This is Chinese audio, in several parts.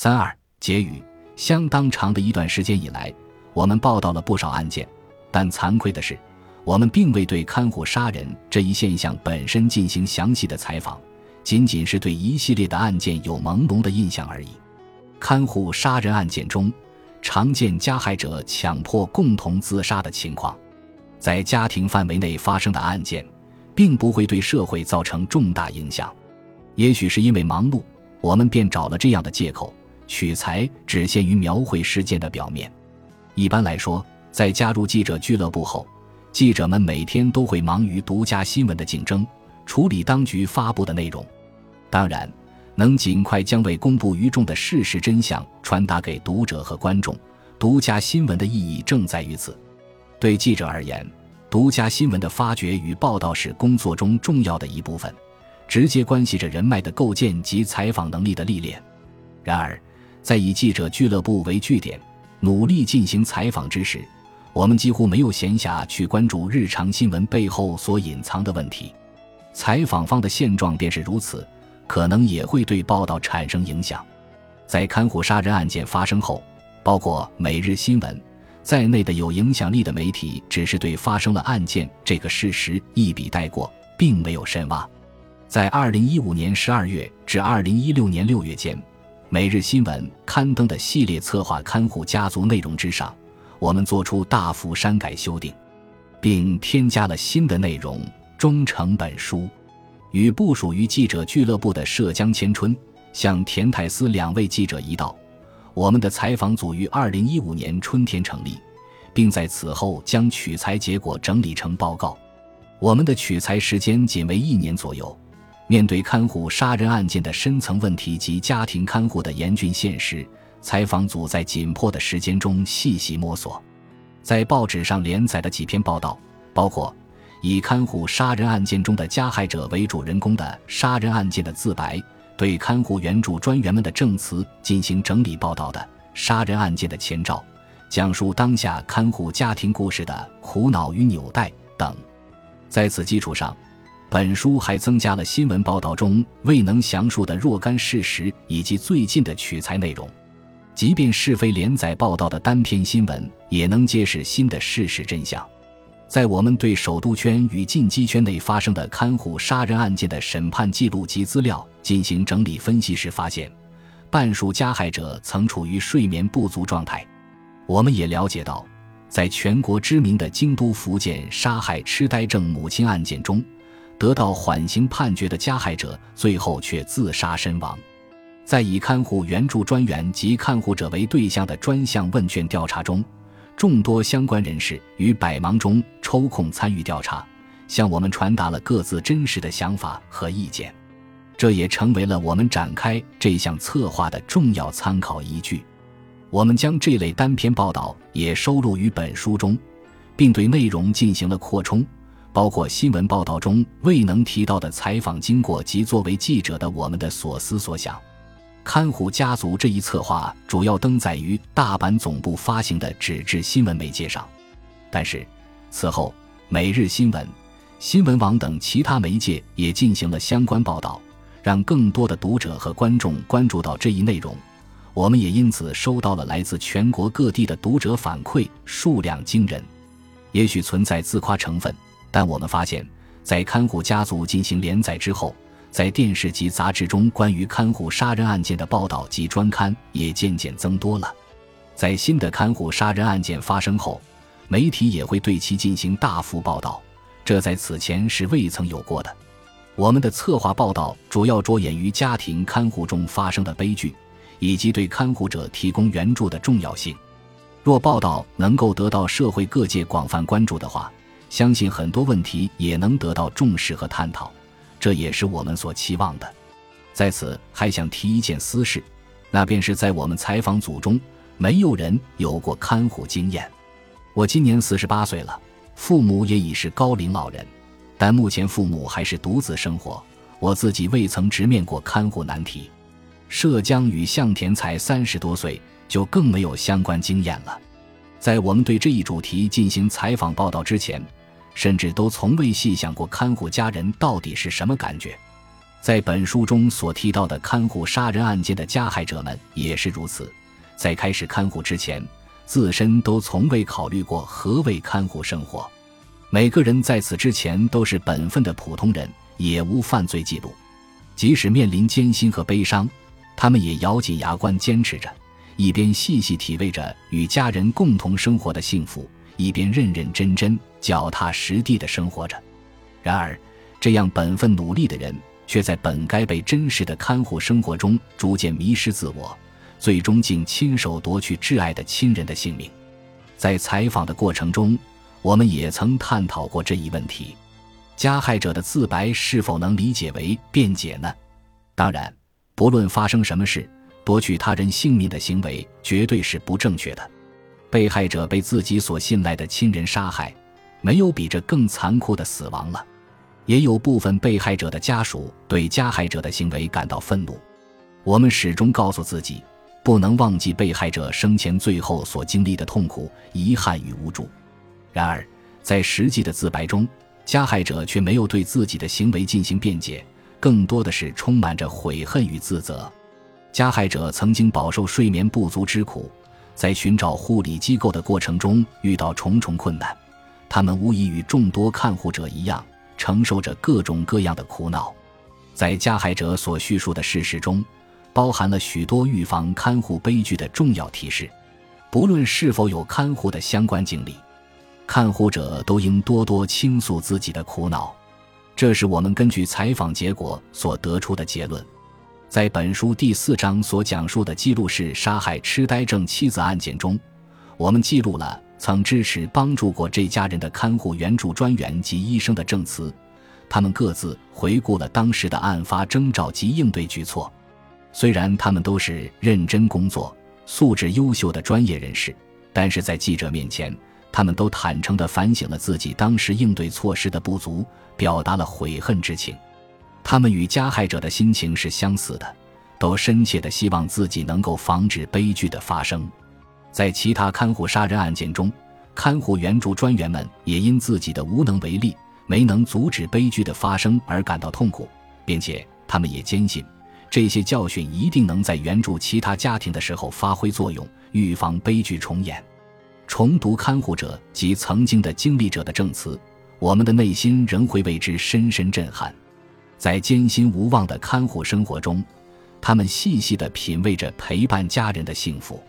三二结语：相当长的一段时间以来，我们报道了不少案件，但惭愧的是，我们并未对看护杀人这一现象本身进行详细的采访，仅仅是对一系列的案件有朦胧的印象而已。看护杀人案件中，常见加害者强迫共同自杀的情况，在家庭范围内发生的案件，并不会对社会造成重大影响。也许是因为忙碌，我们便找了这样的借口。取材只限于描绘事件的表面。一般来说，在加入记者俱乐部后，记者们每天都会忙于独家新闻的竞争，处理当局发布的内容。当然，能尽快将未公布于众的事实真相传达给读者和观众，独家新闻的意义正在于此。对记者而言，独家新闻的发掘与报道是工作中重要的一部分，直接关系着人脉的构建及采访能力的历练。然而，在以记者俱乐部为据点，努力进行采访之时，我们几乎没有闲暇去关注日常新闻背后所隐藏的问题。采访方的现状便是如此，可能也会对报道产生影响。在看护杀人案件发生后，包括《每日新闻》在内的有影响力的媒体，只是对发生了案件这个事实一笔带过，并没有深挖。在2015年12月至2016年6月间。每日新闻刊登的系列策划看护家族内容之上，我们做出大幅删改修订，并添加了新的内容，终成本书。与不属于记者俱乐部的涉江千春向田泰斯两位记者一道，我们的采访组于二零一五年春天成立，并在此后将取材结果整理成报告。我们的取材时间仅为一年左右。面对看护杀人案件的深层问题及家庭看护的严峻现实，采访组在紧迫的时间中细细摸索。在报纸上连载的几篇报道，包括以看护杀人案件中的加害者为主人公的《杀人案件的自白》，对看护援助专员们的证词进行整理报道的《杀人案件的前兆》，讲述当下看护家庭故事的苦恼与纽带等。在此基础上。本书还增加了新闻报道中未能详述的若干事实，以及最近的取材内容。即便是非连载报道的单篇新闻，也能揭示新的事实真相。在我们对首都圈与近畿圈内发生的看护杀人案件的审判记录及资料进行整理分析时，发现半数加害者曾处于睡眠不足状态。我们也了解到，在全国知名的京都福建杀害痴呆症母亲案件中。得到缓刑判决的加害者，最后却自杀身亡。在以看护援助专员及看护者为对象的专项问卷调查中，众多相关人士于百忙中抽空参与调查，向我们传达了各自真实的想法和意见。这也成为了我们展开这项策划的重要参考依据。我们将这类单篇报道也收录于本书中，并对内容进行了扩充。包括新闻报道中未能提到的采访经过及作为记者的我们的所思所想。看护家族这一策划主要登载于大阪总部发行的纸质新闻媒介上，但是此后每日新闻、新闻网等其他媒介也进行了相关报道，让更多的读者和观众关注到这一内容。我们也因此收到了来自全国各地的读者反馈，数量惊人。也许存在自夸成分。但我们发现，在看护家族进行连载之后，在电视及杂志中关于看护杀人案件的报道及专刊也渐渐增多了。在新的看护杀人案件发生后，媒体也会对其进行大幅报道，这在此前是未曾有过的。我们的策划报道主要着眼于家庭看护中发生的悲剧，以及对看护者提供援助的重要性。若报道能够得到社会各界广泛关注的话，相信很多问题也能得到重视和探讨，这也是我们所期望的。在此还想提一件私事，那便是在我们采访组中，没有人有过看护经验。我今年四十八岁了，父母也已是高龄老人，但目前父母还是独自生活，我自己未曾直面过看护难题。涉江与向田才三十多岁，就更没有相关经验了。在我们对这一主题进行采访报道之前，甚至都从未细想过看护家人到底是什么感觉。在本书中所提到的看护杀人案件的加害者们也是如此，在开始看护之前，自身都从未考虑过何谓看护生活。每个人在此之前都是本分的普通人，也无犯罪记录。即使面临艰辛和悲伤，他们也咬紧牙关坚持着，一边细细体味着与家人共同生活的幸福，一边认认真真、脚踏实地地生活着。然而，这样本分努力的人，却在本该被珍视的看护生活中逐渐迷失自我，最终竟亲手夺去挚爱的亲人的性命。在采访的过程中，我们也曾探讨过这一问题：加害者的自白是否能理解为辩解呢？当然，不论发生什么事，夺取他人性命的行为绝对是不正确的。被害者被自己所信赖的亲人杀害，没有比这更残酷的死亡了。也有部分被害者的家属对加害者的行为感到愤怒。我们始终告诉自己，不能忘记被害者生前最后所经历的痛苦、遗憾与无助。然而，在实际的自白中，加害者却没有对自己的行为进行辩解，更多的是充满着悔恨与自责。加害者曾经饱受睡眠不足之苦，在寻找护理机构的过程中遇到重重困难，他们无疑与众多看护者一样。承受着各种各样的苦恼，在加害者所叙述的事实中，包含了许多预防看护悲剧的重要提示。不论是否有看护的相关经历，看护者都应多多倾诉自己的苦恼。这是我们根据采访结果所得出的结论。在本书第四章所讲述的记录式杀害痴呆症妻子案件中，我们记录了。曾支持帮助过这家人的看护援助专员及医生的证词，他们各自回顾了当时的案发征兆及应对举措。虽然他们都是认真工作、素质优秀的专业人士，但是在记者面前，他们都坦诚地反省了自己当时应对措施的不足，表达了悔恨之情。他们与加害者的心情是相似的，都深切地希望自己能够防止悲剧的发生。在其他看护杀人案件中，看护援助专员们也因自己的无能为力，没能阻止悲剧的发生而感到痛苦，并且他们也坚信，这些教训一定能在援助其他家庭的时候发挥作用，预防悲剧重演。重读看护者及曾经的经历者的证词，我们的内心仍会为之深深震撼。在艰辛无望的看护生活中，他们细细地品味着陪伴家人的幸福。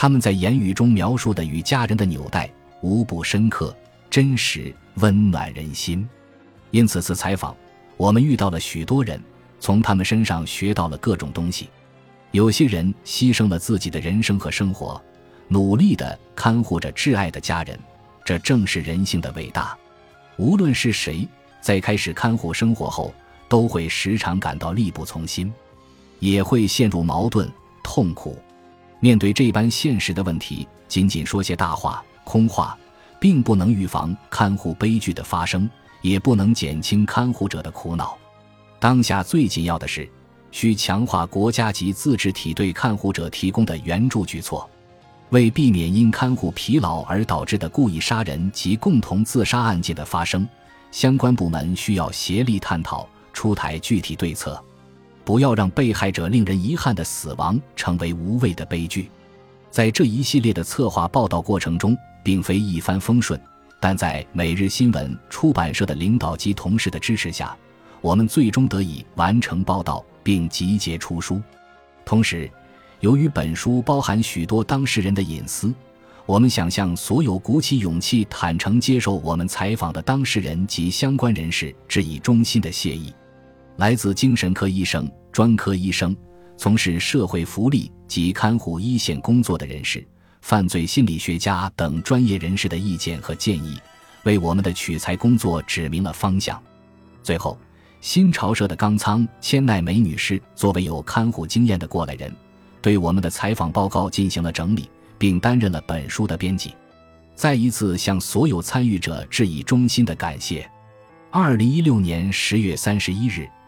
他们在言语中描述的与家人的纽带，无不深刻、真实、温暖人心。因此次采访，我们遇到了许多人，从他们身上学到了各种东西。有些人牺牲了自己的人生和生活，努力地看护着挚爱的家人，这正是人性的伟大。无论是谁，在开始看护生活后，都会时常感到力不从心，也会陷入矛盾、痛苦。面对这般现实的问题，仅仅说些大话、空话，并不能预防看护悲剧的发生，也不能减轻看护者的苦恼。当下最紧要的是，需强化国家级自治体对看护者提供的援助举措。为避免因看护疲劳而导致的故意杀人及共同自杀案件的发生，相关部门需要协力探讨，出台具体对策。不要让被害者令人遗憾的死亡成为无谓的悲剧。在这一系列的策划报道过程中，并非一帆风顺，但在每日新闻出版社的领导及同事的支持下，我们最终得以完成报道并集结出书。同时，由于本书包含许多当事人的隐私，我们想向所有鼓起勇气坦诚接受我们采访的当事人及相关人士致以衷心的谢意。来自精神科医生。专科医生、从事社会福利及看护一线工作的人士、犯罪心理学家等专业人士的意见和建议，为我们的取材工作指明了方向。最后，新潮社的冈仓千奈美女士作为有看护经验的过来人，对我们的采访报告进行了整理，并担任了本书的编辑。再一次向所有参与者致以衷心的感谢。二零一六年十月三十一日，